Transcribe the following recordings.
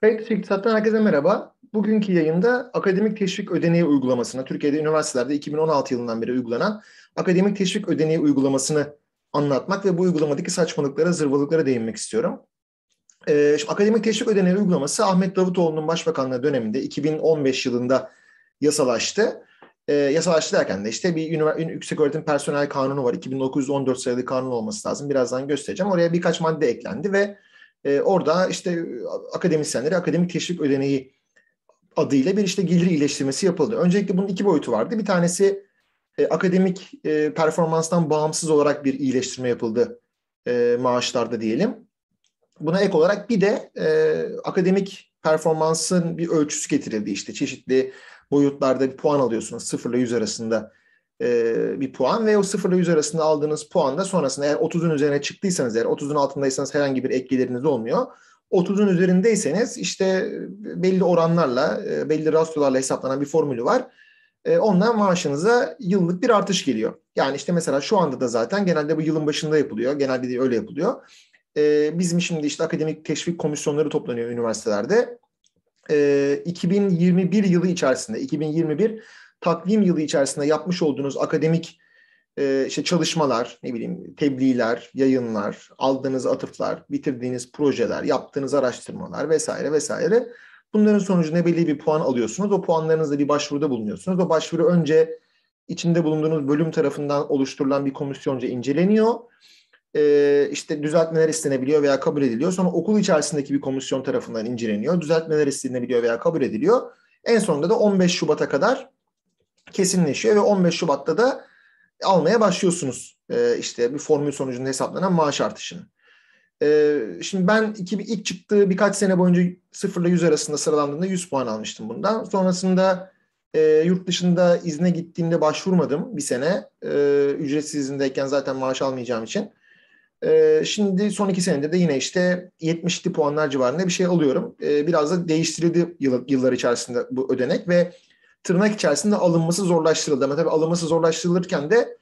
Kayıt İktisat'tan herkese merhaba. Bugünkü yayında akademik teşvik ödeneği uygulamasına, Türkiye'de üniversitelerde 2016 yılından beri uygulanan akademik teşvik ödeneği uygulamasını anlatmak ve bu uygulamadaki saçmalıklara, zırvalıklara değinmek istiyorum. Ee, şimdi akademik teşvik ödeneği uygulaması Ahmet Davutoğlu'nun başbakanlığı döneminde 2015 yılında yasalaştı. Ee, yasalaştı derken de işte bir yüksek öğretim personel kanunu var. 2914 sayılı kanun olması lazım. Birazdan göstereceğim. Oraya birkaç madde eklendi ve e, orada işte akademisyenlere akademik teşvik ödeneği adıyla bir işte gelir iyileştirmesi yapıldı. Öncelikle bunun iki boyutu vardı. Bir tanesi e, akademik e, performanstan bağımsız olarak bir iyileştirme yapıldı e, maaşlarda diyelim. Buna ek olarak bir de e, akademik performansın bir ölçüsü getirildi. İşte çeşitli boyutlarda bir puan alıyorsunuz. 0 ile 100 arasında e, bir puan ve o 0 ile 100 arasında aldığınız puan da sonrasında eğer 30'un üzerine çıktıysanız eğer 30'un altındaysanız herhangi bir ek olmuyor. 30'un üzerindeyseniz işte belli oranlarla, e, belli rasyolarla hesaplanan bir formülü var. E, ondan maaşınıza yıllık bir artış geliyor. Yani işte mesela şu anda da zaten genelde bu yılın başında yapılıyor. Genelde de öyle yapılıyor. Bizim şimdi işte akademik teşvik komisyonları toplanıyor üniversitelerde. 2021 yılı içerisinde, 2021 takvim yılı içerisinde yapmış olduğunuz akademik e, işte çalışmalar, ne bileyim tebliğler, yayınlar, aldığınız atıflar, bitirdiğiniz projeler, yaptığınız araştırmalar vesaire vesaire. Bunların sonucunda belli bir puan alıyorsunuz. O puanlarınızla bir başvuruda bulunuyorsunuz. O başvuru önce içinde bulunduğunuz bölüm tarafından oluşturulan bir komisyonca inceleniyor. Ee, işte düzeltmeler istenebiliyor veya kabul ediliyor. Sonra okul içerisindeki bir komisyon tarafından inceleniyor. Düzeltmeler istenebiliyor veya kabul ediliyor. En sonunda da 15 Şubat'a kadar kesinleşiyor ve 15 Şubat'ta da almaya başlıyorsunuz e, işte bir formül sonucunda hesaplanan maaş artışını. E, şimdi ben 2000, ilk çıktığı birkaç sene boyunca 0 ile 100 arasında sıralandığında 100 puan almıştım bundan. Sonrasında e, yurt dışında izne gittiğimde başvurmadım bir sene. E, ücretsiz izindeyken zaten maaş almayacağım için. Şimdi son iki senede de yine işte 70'li puanlar civarında bir şey alıyorum. Biraz da değiştirildi yıl, yıllar içerisinde bu ödenek ve tırnak içerisinde alınması zorlaştırıldı. Ama tabii alınması zorlaştırılırken de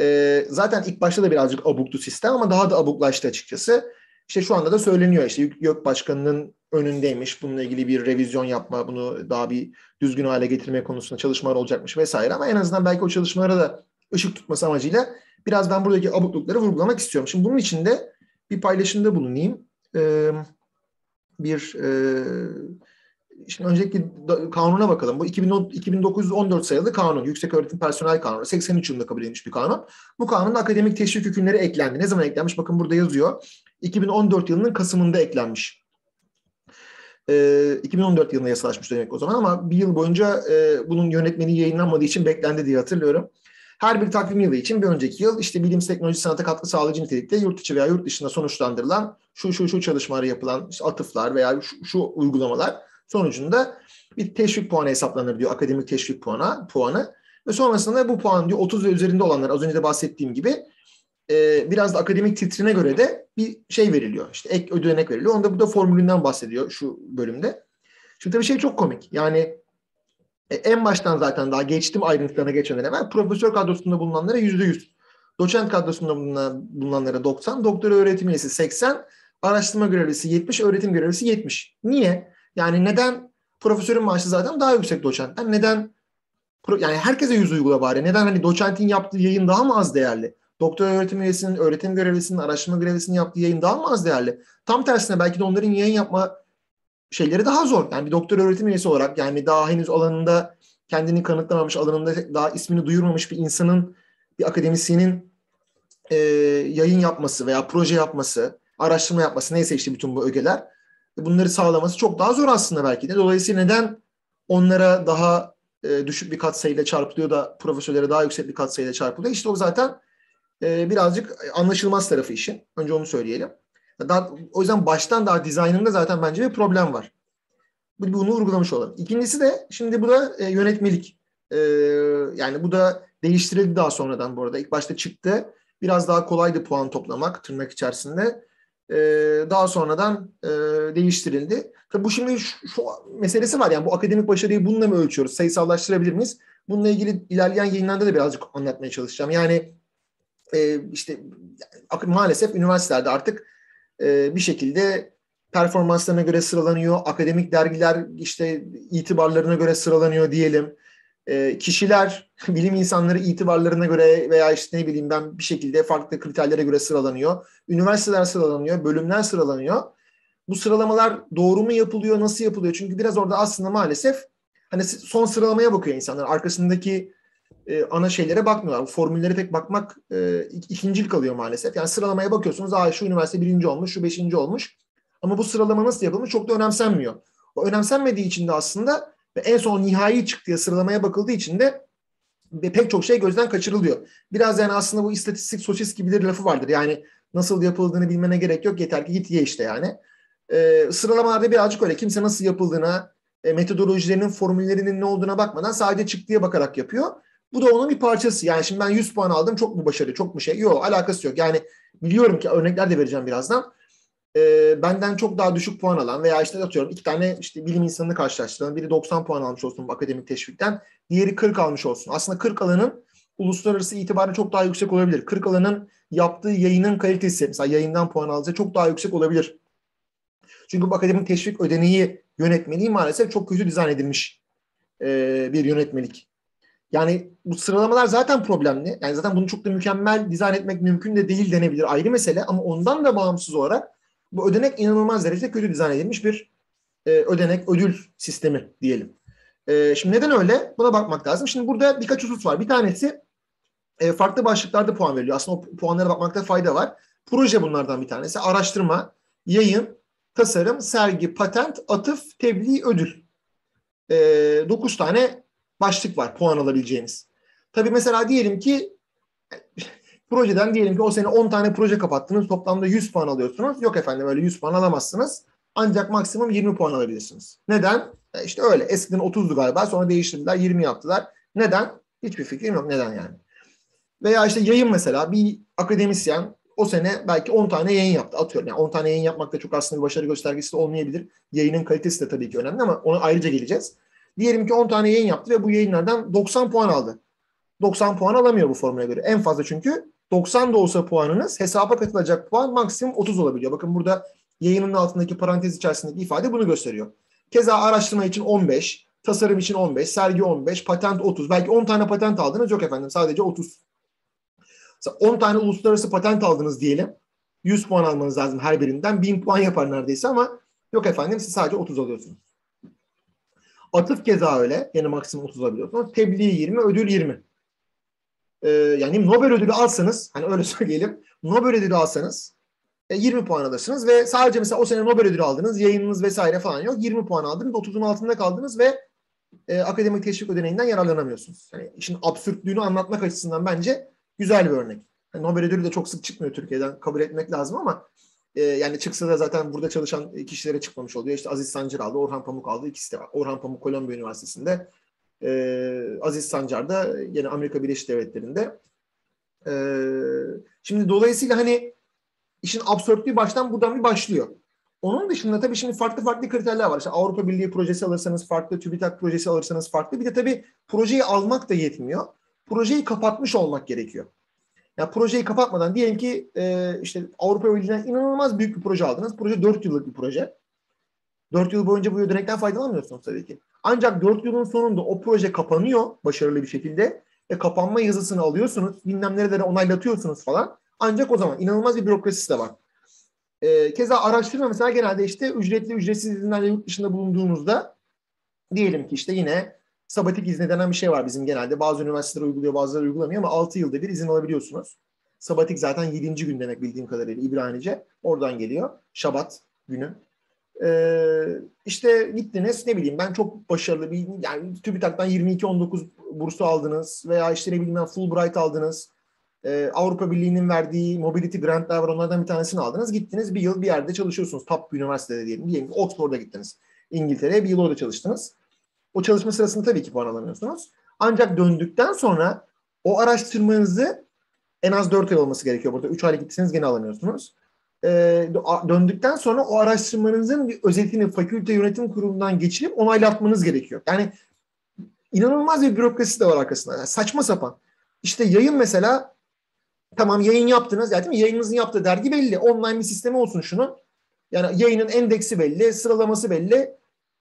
e, zaten ilk başta da birazcık abuktu sistem ama daha da abuklaştı açıkçası. İşte şu anda da söyleniyor işte YÖK Başkanı'nın önündeymiş. Bununla ilgili bir revizyon yapma, bunu daha bir düzgün hale getirme konusunda çalışmalar olacakmış vesaire. Ama en azından belki o çalışmalara da ışık tutması amacıyla biraz ben buradaki abuklukları vurgulamak istiyorum. Şimdi bunun için de bir paylaşımda bulunayım. Ee, bir e, Şimdi öncelikle kanuna bakalım. Bu 2914 sayılı kanun. Yüksek Öğretim Personel Kanunu. 83 yılında kabul edilmiş bir kanun. Bu kanunda akademik teşvik hükümleri eklendi. Ne zaman eklenmiş? Bakın burada yazıyor. 2014 yılının Kasım'ında eklenmiş. Ee, 2014 yılında yasalaşmış demek o zaman ama bir yıl boyunca e, bunun yönetmeni yayınlanmadığı için beklendi diye hatırlıyorum. Her bir takvim yılı için bir önceki yıl işte bilim, teknoloji, sanata katkı sağlayıcı nitelikte yurt içi veya yurt dışında sonuçlandırılan şu şu şu çalışmaları yapılan işte atıflar veya şu, şu uygulamalar Sonucunda bir teşvik puanı hesaplanır diyor akademik teşvik puanı, puanı. Ve sonrasında bu puan diyor 30 ve üzerinde olanlar az önce de bahsettiğim gibi e, biraz da akademik titrine göre de bir şey veriliyor. İşte ek ödenek veriliyor. Onda bu da formülünden bahsediyor şu bölümde. Şimdi tabii şey çok komik. Yani e, en baştan zaten daha geçtim ayrıntılarına geçmeden evvel profesör kadrosunda bulunanlara yüzde yüz. Doçent kadrosunda bulunan, bulunanlara 90, doktora öğretim üyesi 80, araştırma görevlisi 70, öğretim görevlisi 70. Niye? Yani neden profesörün maaşı zaten daha yüksek doçentten? Neden yani herkese yüz uygula bari. Neden hani doçentin yaptığı yayın daha mı az değerli? Doktor öğretim üyesinin, öğretim görevlisinin, araştırma görevlisinin yaptığı yayın daha mı az değerli? Tam tersine belki de onların yayın yapma şeyleri daha zor. Yani bir doktor öğretim üyesi olarak yani daha henüz alanında kendini kanıtlamamış, alanında daha ismini duyurmamış bir insanın, bir akademisyenin e, yayın yapması veya proje yapması, araştırma yapması neyse işte bütün bu ögeler bunları sağlaması çok daha zor aslında belki de. Dolayısıyla neden onlara daha e, düşük bir katsayıyla çarpılıyor da profesörlere daha yüksek bir katsayıyla çarpılıyor? İşte o zaten e, birazcık anlaşılmaz tarafı işin. Önce onu söyleyelim. Daha, o yüzden baştan daha dizaynında zaten bence bir problem var. Bunu vurgulamış olalım. İkincisi de şimdi bu da e, yönetmelik. E, yani bu da değiştirildi daha sonradan bu arada. İlk başta çıktı. Biraz daha kolaydı puan toplamak tırnak içerisinde e, daha sonradan e, değiştirildi. Tabii bu şimdi şu, şu meselesi var yani bu akademik başarıyı bununla mı ölçüyoruz? Sayısallaştırabilir miyiz? Bununla ilgili ilerleyen yayınlarda da birazcık anlatmaya çalışacağım. Yani e, işte maalesef üniversitelerde artık e, bir şekilde performanslarına göre sıralanıyor. Akademik dergiler işte itibarlarına göre sıralanıyor diyelim. E, kişiler, bilim insanları itibarlarına göre veya işte ne bileyim ben bir şekilde farklı kriterlere göre sıralanıyor. Üniversiteler sıralanıyor, bölümler sıralanıyor. Bu sıralamalar doğru mu yapılıyor, nasıl yapılıyor? Çünkü biraz orada aslında maalesef hani son sıralamaya bakıyor insanlar. Arkasındaki e, ana şeylere bakmıyorlar. formüllere pek bakmak e, ikincil kalıyor maalesef. Yani sıralamaya bakıyorsunuz. Aa şu üniversite birinci olmuş, şu beşinci olmuş. Ama bu sıralama nasıl yapılmış çok da önemsenmiyor. O önemsenmediği için de aslında ve en son nihai çıktığı sıralamaya bakıldığı için de pek çok şey gözden kaçırılıyor. Biraz yani aslında bu istatistik sosis gibi bir lafı vardır. Yani nasıl yapıldığını bilmene gerek yok. Yeter ki git ye işte yani. Ee, sıralamalarda birazcık öyle. Kimse nasıl yapıldığına, e, metodolojilerinin, formüllerinin ne olduğuna bakmadan sadece çıktıya bakarak yapıyor. Bu da onun bir parçası. Yani şimdi ben 100 puan aldım çok mu başarı, çok mu şey? Yok alakası yok. Yani biliyorum ki örnekler de vereceğim birazdan. Ee, benden çok daha düşük puan alan veya işte atıyorum iki tane işte bilim insanını karşılaştıran biri 90 puan almış olsun akademik teşvikten, diğeri 40 almış olsun. Aslında 40 alanın uluslararası itibarı çok daha yüksek olabilir. 40 alanın yaptığı yayının kalitesi, mesela yayından puan alacağı çok daha yüksek olabilir. Çünkü bu akademik teşvik ödeneği yönetmeliği maalesef çok kötü dizayn edilmiş e, bir yönetmelik. Yani bu sıralamalar zaten problemli. Yani zaten bunu çok da mükemmel dizayn etmek mümkün de değil denebilir ayrı mesele. Ama ondan da bağımsız olarak bu ödenek inanılmaz derecede kötü dizayn edilmiş bir e, ödenek ödül sistemi diyelim. E, şimdi neden öyle? Buna bakmak lazım. Şimdi burada birkaç husus var. Bir tanesi e, farklı başlıklarda puan veriliyor. Aslında o puanlara bakmakta fayda var. Proje bunlardan bir tanesi. Araştırma, yayın, tasarım, sergi, patent, atıf, tebliğ, ödül. E, 9 tane başlık var puan alabileceğiniz. Tabii mesela diyelim ki projeden diyelim ki o sene 10 tane proje kapattınız. Toplamda 100 puan alıyorsunuz. Yok efendim öyle 100 puan alamazsınız. Ancak maksimum 20 puan alabilirsiniz. Neden? E işte öyle. Eskiden 30'du galiba. Sonra değiştirdiler. 20 yaptılar. Neden? Hiçbir fikrim yok. Neden yani? Veya işte yayın mesela bir akademisyen o sene belki 10 tane yayın yaptı. Atıyorum yani 10 tane yayın yapmak da çok aslında bir başarı göstergesi de olmayabilir. Yayının kalitesi de tabii ki önemli ama ona ayrıca geleceğiz. Diyelim ki 10 tane yayın yaptı ve bu yayınlardan 90 puan aldı. 90 puan alamıyor bu formüle göre. En fazla çünkü 90 da olsa puanınız hesaba katılacak puan maksimum 30 olabiliyor. Bakın burada yayının altındaki parantez içerisindeki ifade bunu gösteriyor. Keza araştırma için 15, tasarım için 15, sergi 15, patent 30. Belki 10 tane patent aldınız yok efendim sadece 30. Mesela 10 tane uluslararası patent aldınız diyelim. 100 puan almanız lazım her birinden. 1000 puan yapar neredeyse ama yok efendim siz sadece 30 alıyorsunuz. Atıf keza öyle. Yine maksimum 30 alabiliyorsunuz. Tebliğ 20, ödül 20 e, yani Nobel ödülü alsanız hani öyle söyleyelim Nobel ödülü alsanız e, 20 puan alırsınız ve sadece mesela o sene Nobel ödülü aldınız yayınınız vesaire falan yok 20 puan aldınız 30'un altında kaldınız ve e, akademik teşvik ödeneğinden yararlanamıyorsunuz. Yani işin absürtlüğünü anlatmak açısından bence güzel bir örnek. Yani Nobel ödülü de çok sık çıkmıyor Türkiye'den kabul etmek lazım ama e, yani çıksa da zaten burada çalışan kişilere çıkmamış oluyor. İşte Aziz Sancır aldı, Orhan Pamuk aldı. ikisi de var. Orhan Pamuk Kolombiya Üniversitesi'nde e, Aziz Sancar da yine Amerika Birleşik Devletleri'nde. E, şimdi dolayısıyla hani işin absürtlüğü baştan buradan bir başlıyor. Onun dışında tabii şimdi farklı farklı kriterler var. İşte Avrupa Birliği projesi alırsanız farklı, TÜBİTAK projesi alırsanız farklı. Bir de tabii projeyi almak da yetmiyor. Projeyi kapatmış olmak gerekiyor. Ya yani projeyi kapatmadan diyelim ki e, işte Avrupa Birliği'nden inanılmaz büyük bir proje aldınız. Proje 4 yıllık bir proje. 4 yıl boyunca bu ödenekten faydalanmıyorsunuz tabii ki. Ancak 4 yılın sonunda o proje kapanıyor başarılı bir şekilde ve kapanma yazısını alıyorsunuz. Bilmem nerelere onaylatıyorsunuz falan. Ancak o zaman inanılmaz bir bürokrasisi de var. E, keza araştırma mesela genelde işte ücretli ücretsiz izinlerle yurt dışında bulunduğunuzda diyelim ki işte yine sabatik izni denen bir şey var bizim genelde. Bazı üniversiteler uyguluyor bazıları uygulamıyor ama 6 yılda bir izin alabiliyorsunuz. Sabatik zaten 7. gün demek bildiğim kadarıyla İbranice. Oradan geliyor. Şabat günü. Ee, işte gittiniz ne bileyim ben çok başarılı bir yani TÜBİTAK'tan 22-19 bursu aldınız veya işte ne bileyim Fulbright aldınız. Ee, Avrupa Birliği'nin verdiği mobility grantlar var onlardan bir tanesini aldınız. Gittiniz bir yıl bir yerde çalışıyorsunuz. Top bir üniversitede diyelim. Diyelim Oxford'a gittiniz. İngiltere'ye bir yıl orada çalıştınız. O çalışma sırasında tabii ki puan alamıyorsunuz. Ancak döndükten sonra o araştırmanızı en az 4 ay olması gerekiyor burada. 3 aylık gitseniz gene alamıyorsunuz e, döndükten sonra o araştırmanızın bir özetini fakülte yönetim kurulundan geçirip onaylatmanız gerekiyor. Yani inanılmaz bir bürokrasi de var arkasında. Yani saçma sapan. İşte yayın mesela tamam yayın yaptınız. Yani? Yayınınızın yaptığı dergi belli. Online bir sistemi olsun şunun. Yani yayının endeksi belli, sıralaması belli.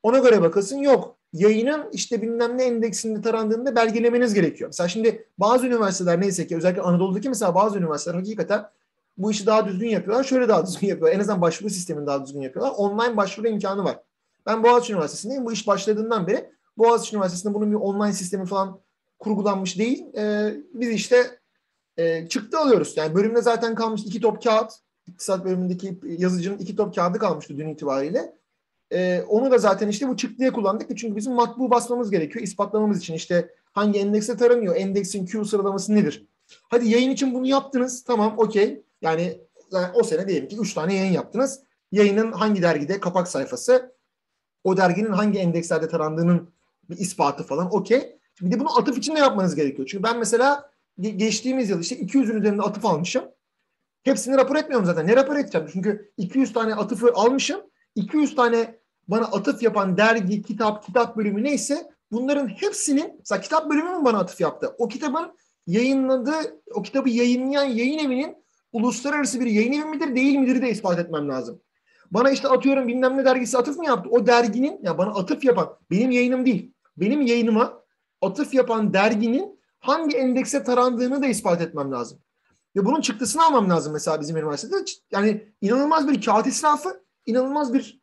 Ona göre bakasın. Yok. Yayının işte bilmem ne endeksinde tarandığında belgelemeniz gerekiyor. Mesela şimdi bazı üniversiteler neyse ki özellikle Anadolu'daki mesela bazı üniversiteler hakikaten bu işi daha düzgün yapıyorlar. Şöyle daha düzgün yapıyorlar. En azından başvuru sistemini daha düzgün yapıyorlar. Online başvuru imkanı var. Ben Boğaziçi Üniversitesi'ndeyim. Bu iş başladığından beri Boğaziçi Üniversitesi'nde bunun bir online sistemi falan kurgulanmış değil. Ee, biz işte e, çıktı alıyoruz. Yani bölümde zaten kalmış iki top kağıt. İktisat bölümündeki yazıcının iki top kağıdı kalmıştı dün itibariyle. Ee, onu da zaten işte bu çıktıya kullandık. Çünkü bizim matbu basmamız gerekiyor. ispatlamamız için işte hangi endekse taranıyor, endeksin Q sıralaması nedir? Hadi yayın için bunu yaptınız. Tamam okey. Yani, yani o sene diyelim ki üç tane yayın yaptınız. Yayının hangi dergide kapak sayfası, o derginin hangi endekslerde tarandığının bir ispatı falan okey. Bir de bunu atıf için de yapmanız gerekiyor. Çünkü ben mesela geçtiğimiz yıl işte 200'ün üzerinde atıf almışım. Hepsini rapor etmiyorum zaten. Ne rapor edeceğim? Çünkü 200 tane atıfı almışım. 200 tane bana atıf yapan dergi, kitap, kitap bölümü neyse bunların hepsini mesela kitap bölümü mü bana atıf yaptı? O kitabın yayınladığı, o kitabı yayınlayan yayın evinin uluslararası bir yayın evi midir değil midir de ispat etmem lazım. Bana işte atıyorum bilmem ne dergisi atıf mı yaptı? O derginin ya bana atıf yapan benim yayınım değil. Benim yayınıma atıf yapan derginin hangi endekse tarandığını da ispat etmem lazım. Ve bunun çıktısını almam lazım mesela bizim üniversitede. Yani inanılmaz bir kağıt israfı, inanılmaz bir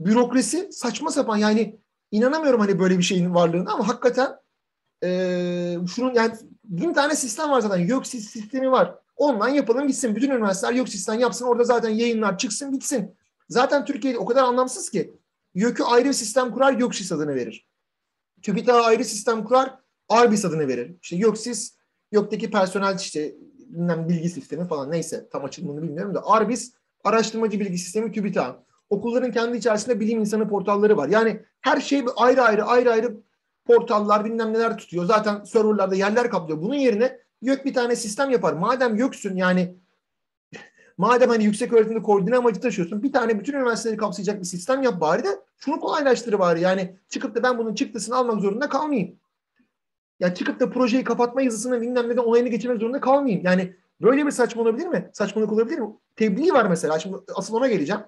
bürokrasi, saçma sapan yani inanamıyorum hani böyle bir şeyin varlığına ama hakikaten e, şunun yani bin tane sistem var zaten. YÖKSİS sistemi var. Ondan yapalım gitsin. Bütün üniversiteler YÖKSİS'ten yapsın. Orada zaten yayınlar çıksın bitsin. Zaten Türkiye'de o kadar anlamsız ki. YÖK'ü ayrı bir sistem kurar, YÖKSİS adını verir. TÜBİTAK'a ayrı sistem kurar, ARBİS adını verir. İşte YÖKSİS, YÖK'teki personel işte bilgi sistemi falan neyse tam açılımını bilmiyorum da ARBİS araştırmacı bilgi sistemi TÜBİTAK. Okulların kendi içerisinde bilim insanı portalları var. Yani her şey ayrı ayrı ayrı ayrı portallar bilmem neler tutuyor. Zaten serverlarda yerler kaplıyor. Bunun yerine YÖK bir tane sistem yapar. Madem YÖK'sün yani madem hani yüksek öğretimde koordine amacı taşıyorsun bir tane bütün üniversiteleri kapsayacak bir sistem yap bari de şunu kolaylaştır bari. Yani çıkıp da ben bunun çıktısını almak zorunda kalmayayım. Ya çıkıp da projeyi kapatma yazısını bilmem neden onayını geçirmek zorunda kalmayayım. Yani böyle bir saçma olabilir mi? Saçmalık olabilir mi? Tebliğ var mesela. Şimdi asıl ona geleceğim.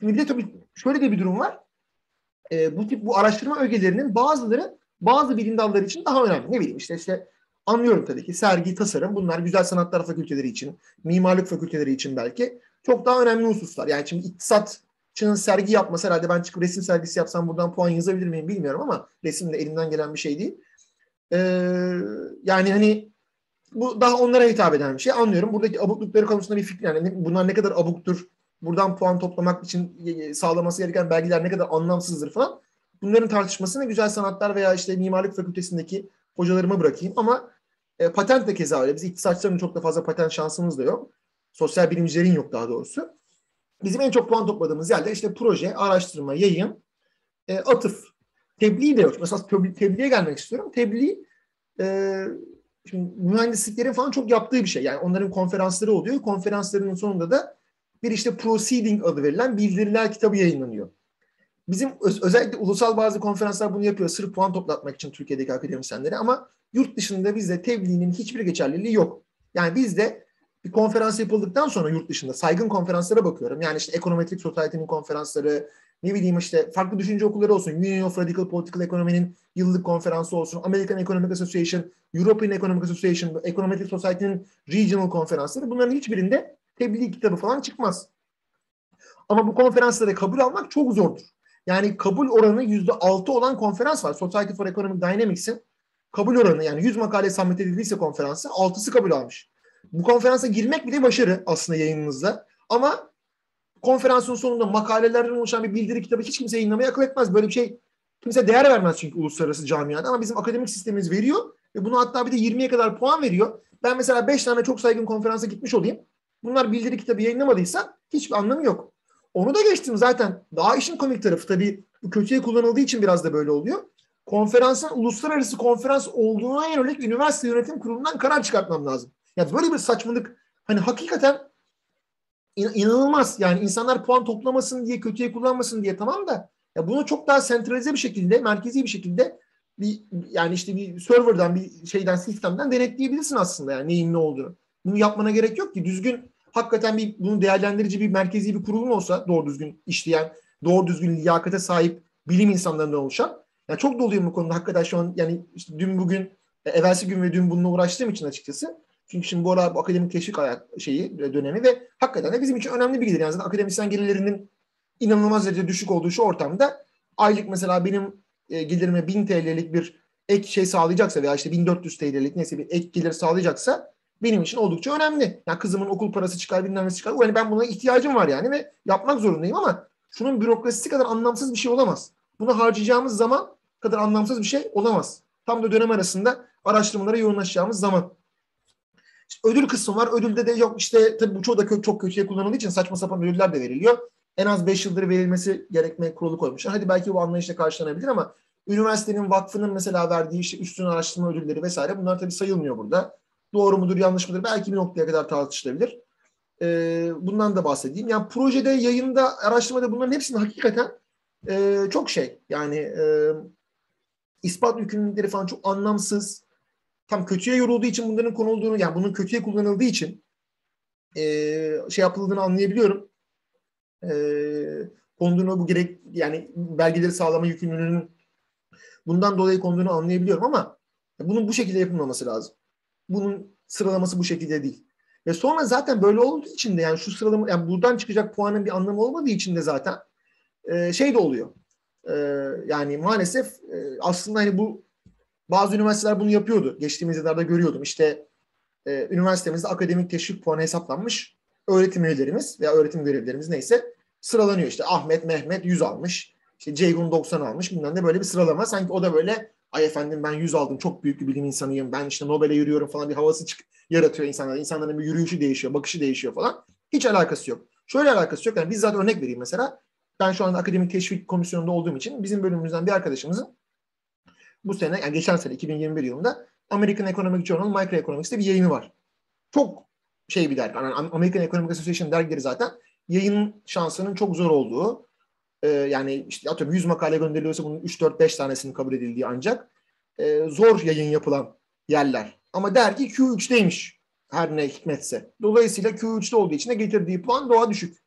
Şimdi de tabii şöyle de bir durum var. Ee, bu tip bu araştırma ögelerinin bazıları bazı bilim dalları için daha önemli. Ne bileyim işte işte anlıyorum tabii ki sergi, tasarım bunlar güzel sanatlar fakülteleri için, mimarlık fakülteleri için belki çok daha önemli hususlar. Yani şimdi iktisatçının sergi yapması herhalde ben çıkıp resim sergisi yapsam buradan puan yazabilir miyim bilmiyorum ama resim de elimden gelen bir şey değil. Ee, yani hani bu daha onlara hitap eden bir şey. Anlıyorum. Buradaki abuklukları konusunda bir fikir yani bunlar ne kadar abuktur, buradan puan toplamak için sağlaması gereken belgeler ne kadar anlamsızdır falan. Bunların tartışmasını güzel sanatlar veya işte mimarlık fakültesindeki hocalarıma bırakayım ama e, patent de keza öyle. Biz iktisatçıların çok da fazla patent şansımız da yok. Sosyal bilimcilerin yok daha doğrusu. Bizim en çok puan topladığımız yerler işte proje, araştırma, yayın, e, atıf. Tebliğ de yok. Mesela tebliğe gelmek istiyorum. Tebliğ e, şimdi mühendisliklerin falan çok yaptığı bir şey. Yani onların konferansları oluyor. Konferanslarının sonunda da bir işte proceeding adı verilen bildiriler kitabı yayınlanıyor. Bizim öz, özellikle ulusal bazı konferanslar bunu yapıyor. Sırf puan toplatmak için Türkiye'deki akademisyenleri ama yurt dışında bizde tebliğinin hiçbir geçerliliği yok. Yani bizde bir konferans yapıldıktan sonra yurt dışında saygın konferanslara bakıyorum. Yani işte Econometric Society'nin konferansları, ne bileyim işte farklı düşünce okulları olsun. Union of Radical Political Economy'nin yıllık konferansı olsun. American Economic Association, European Economic Association, Econometric Society'nin regional konferansları. Bunların hiçbirinde tebliğ kitabı falan çıkmaz. Ama bu konferanslara kabul almak çok zordur. Yani kabul oranı yüzde altı olan konferans var. Society for Economic Dynamics'in kabul oranı yani 100 makale submit edildiyse konferansı altısı kabul almış. Bu konferansa girmek bile başarı aslında yayınınızda. Ama konferansın sonunda makalelerden oluşan bir bildiri kitabı hiç kimse yayınlamaya akıl etmez. Böyle bir şey kimse değer vermez çünkü uluslararası camiada ama bizim akademik sistemimiz veriyor ve bunu hatta bir de 20'ye kadar puan veriyor. Ben mesela 5 tane çok saygın konferansa gitmiş olayım. Bunlar bildiri kitabı yayınlamadıysa hiçbir anlamı yok. Onu da geçtim zaten. Daha işin komik tarafı tabii bu kötüye kullanıldığı için biraz da böyle oluyor. Konferansın uluslararası konferans olduğuna yönelik üniversite yönetim kurulundan karar çıkartmam lazım. Yani böyle bir saçmalık hani hakikaten inanılmaz. Yani insanlar puan toplamasın diye kötüye kullanmasın diye tamam da ya bunu çok daha sentralize bir şekilde, merkezi bir şekilde bir yani işte bir serverdan bir şeyden sistemden denetleyebilirsin aslında yani neyin ne olduğunu. Bunu yapmana gerek yok ki düzgün hakikaten bir bunu değerlendirici bir merkezi bir kurulum olsa doğru düzgün işleyen, doğru düzgün liyakate sahip bilim insanlarından oluşan. Yani çok doluyum bu konuda hakikaten şu an yani işte dün bugün evvelsi gün ve dün bununla uğraştığım için açıkçası. Çünkü şimdi bu ara bu akademik teşvik hayat şeyi e, dönemi ve hakikaten de bizim için önemli bir gider. Yani zaten akademisyen gelirlerinin inanılmaz derecede düşük olduğu şu ortamda aylık mesela benim e, gelirime 1000 TL'lik bir ek şey sağlayacaksa veya işte 1400 TL'lik neyse bir ek gelir sağlayacaksa benim için oldukça önemli. Yani kızımın okul parası çıkar, bilmem ne çıkar. Yani ben buna ihtiyacım var yani ve yapmak zorundayım ama şunun bürokrasisi kadar anlamsız bir şey olamaz. Bunu harcayacağımız zaman kadar anlamsız bir şey olamaz. Tam da dönem arasında araştırmalara yoğunlaşacağımız zaman. İşte ödül kısmı var. Ödülde de yok işte tabii bu çoğu da kö- çok kötüye kullanıldığı için saçma sapan ödüller de veriliyor. En az 5 yıldır verilmesi gerekme kurulu koymuşlar. Hadi belki bu anlayışla karşılanabilir ama üniversitenin, vakfının mesela verdiği işte üstün araştırma ödülleri vesaire bunlar tabii sayılmıyor burada. Doğru mudur, yanlış mıdır? Belki bir noktaya kadar tartışılabilir. Ee, bundan da bahsedeyim. Yani projede, yayında, araştırmada bunların hepsinin hakikaten e, çok şey. Yani e, ispat yükümlülükleri falan çok anlamsız. Tam kötüye yorulduğu için bunların konulduğunu, yani bunun kötüye kullanıldığı için e, şey yapıldığını anlayabiliyorum. E, konduğunu bu gerek yani belgeleri sağlama yükümlülüğünün bundan dolayı konduğunu anlayabiliyorum ama bunun bu şekilde yapılmaması lazım. Bunun sıralaması bu şekilde değil. Ve sonra zaten böyle olduğu için de yani şu sıralama yani buradan çıkacak puanın bir anlamı olmadığı için de zaten e, şey de oluyor. E, yani maalesef e, aslında hani bu bazı üniversiteler bunu yapıyordu. Geçtiğimiz yıllarda görüyordum. İşte e, üniversitemizde akademik teşvik puanı hesaplanmış. Öğretim üyelerimiz veya öğretim görevlilerimiz neyse sıralanıyor. İşte Ahmet, Mehmet 100 almış. İşte Ceyhun 90 almış. Bilmem ne böyle bir sıralama. Sanki o da böyle ay efendim ben 100 aldım çok büyük bir bilim insanıyım. Ben işte Nobel'e yürüyorum falan bir havası çık yaratıyor insanlar. İnsanların bir yürüyüşü değişiyor, bakışı değişiyor falan. Hiç alakası yok. Şöyle alakası yok. Yani bizzat örnek vereyim mesela. Ben şu anda akademik teşvik komisyonunda olduğum için bizim bölümümüzden bir arkadaşımızın bu sene yani geçen sene 2021 yılında American Economic Journal Microeconomics'te bir yayını var. Çok şey bir dergi. Yani American Economic Association dergileri zaten yayın şansının çok zor olduğu e, yani işte atıyorum 100 makale gönderiliyorsa bunun 3-4-5 tanesinin kabul edildiği ancak e, zor yayın yapılan yerler. Ama dergi Q3'teymiş her ne hikmetse. Dolayısıyla Q3'te olduğu için de getirdiği puan doğa düşük.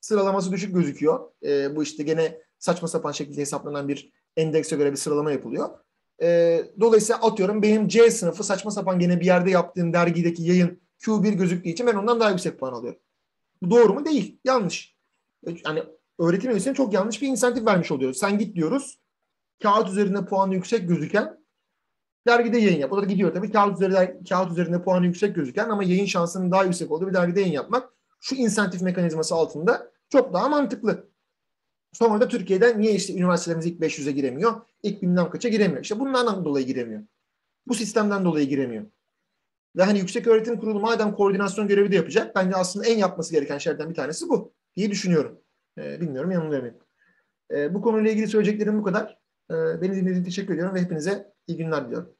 Sıralaması düşük gözüküyor. E, bu işte gene saçma sapan şekilde hesaplanan bir endekse göre bir sıralama yapılıyor. E, dolayısıyla atıyorum benim C sınıfı saçma sapan gene bir yerde yaptığım dergideki yayın Q1 gözüktüğü için ben ondan daha yüksek puan alıyorum. Bu doğru mu? Değil. Yanlış. Yani öğretim üyesine çok yanlış bir insentif vermiş oluyoruz. Sen git diyoruz. Kağıt üzerinde puanı yüksek gözüken dergide yayın yap. O da gidiyor tabii kağıt üzerinde, kağıt üzerinde puanı yüksek gözüken ama yayın şansının daha yüksek olduğu bir dergide yayın yapmak şu insentif mekanizması altında çok daha mantıklı. Sonra da Türkiye'den niye işte üniversitelerimiz ilk 500'e giremiyor, ilk bilmem kaça giremiyor. İşte bunlardan dolayı giremiyor. Bu sistemden dolayı giremiyor. Ve hani Yüksek Öğretim Kurulu madem koordinasyon görevi de yapacak, bence aslında en yapması gereken şeylerden bir tanesi bu diye düşünüyorum. Ee, bilmiyorum yanılıyor muyum? Ee, bu konuyla ilgili söyleyeceklerim bu kadar. Ee, beni dinlediğiniz için teşekkür ediyorum ve hepinize iyi günler diliyorum.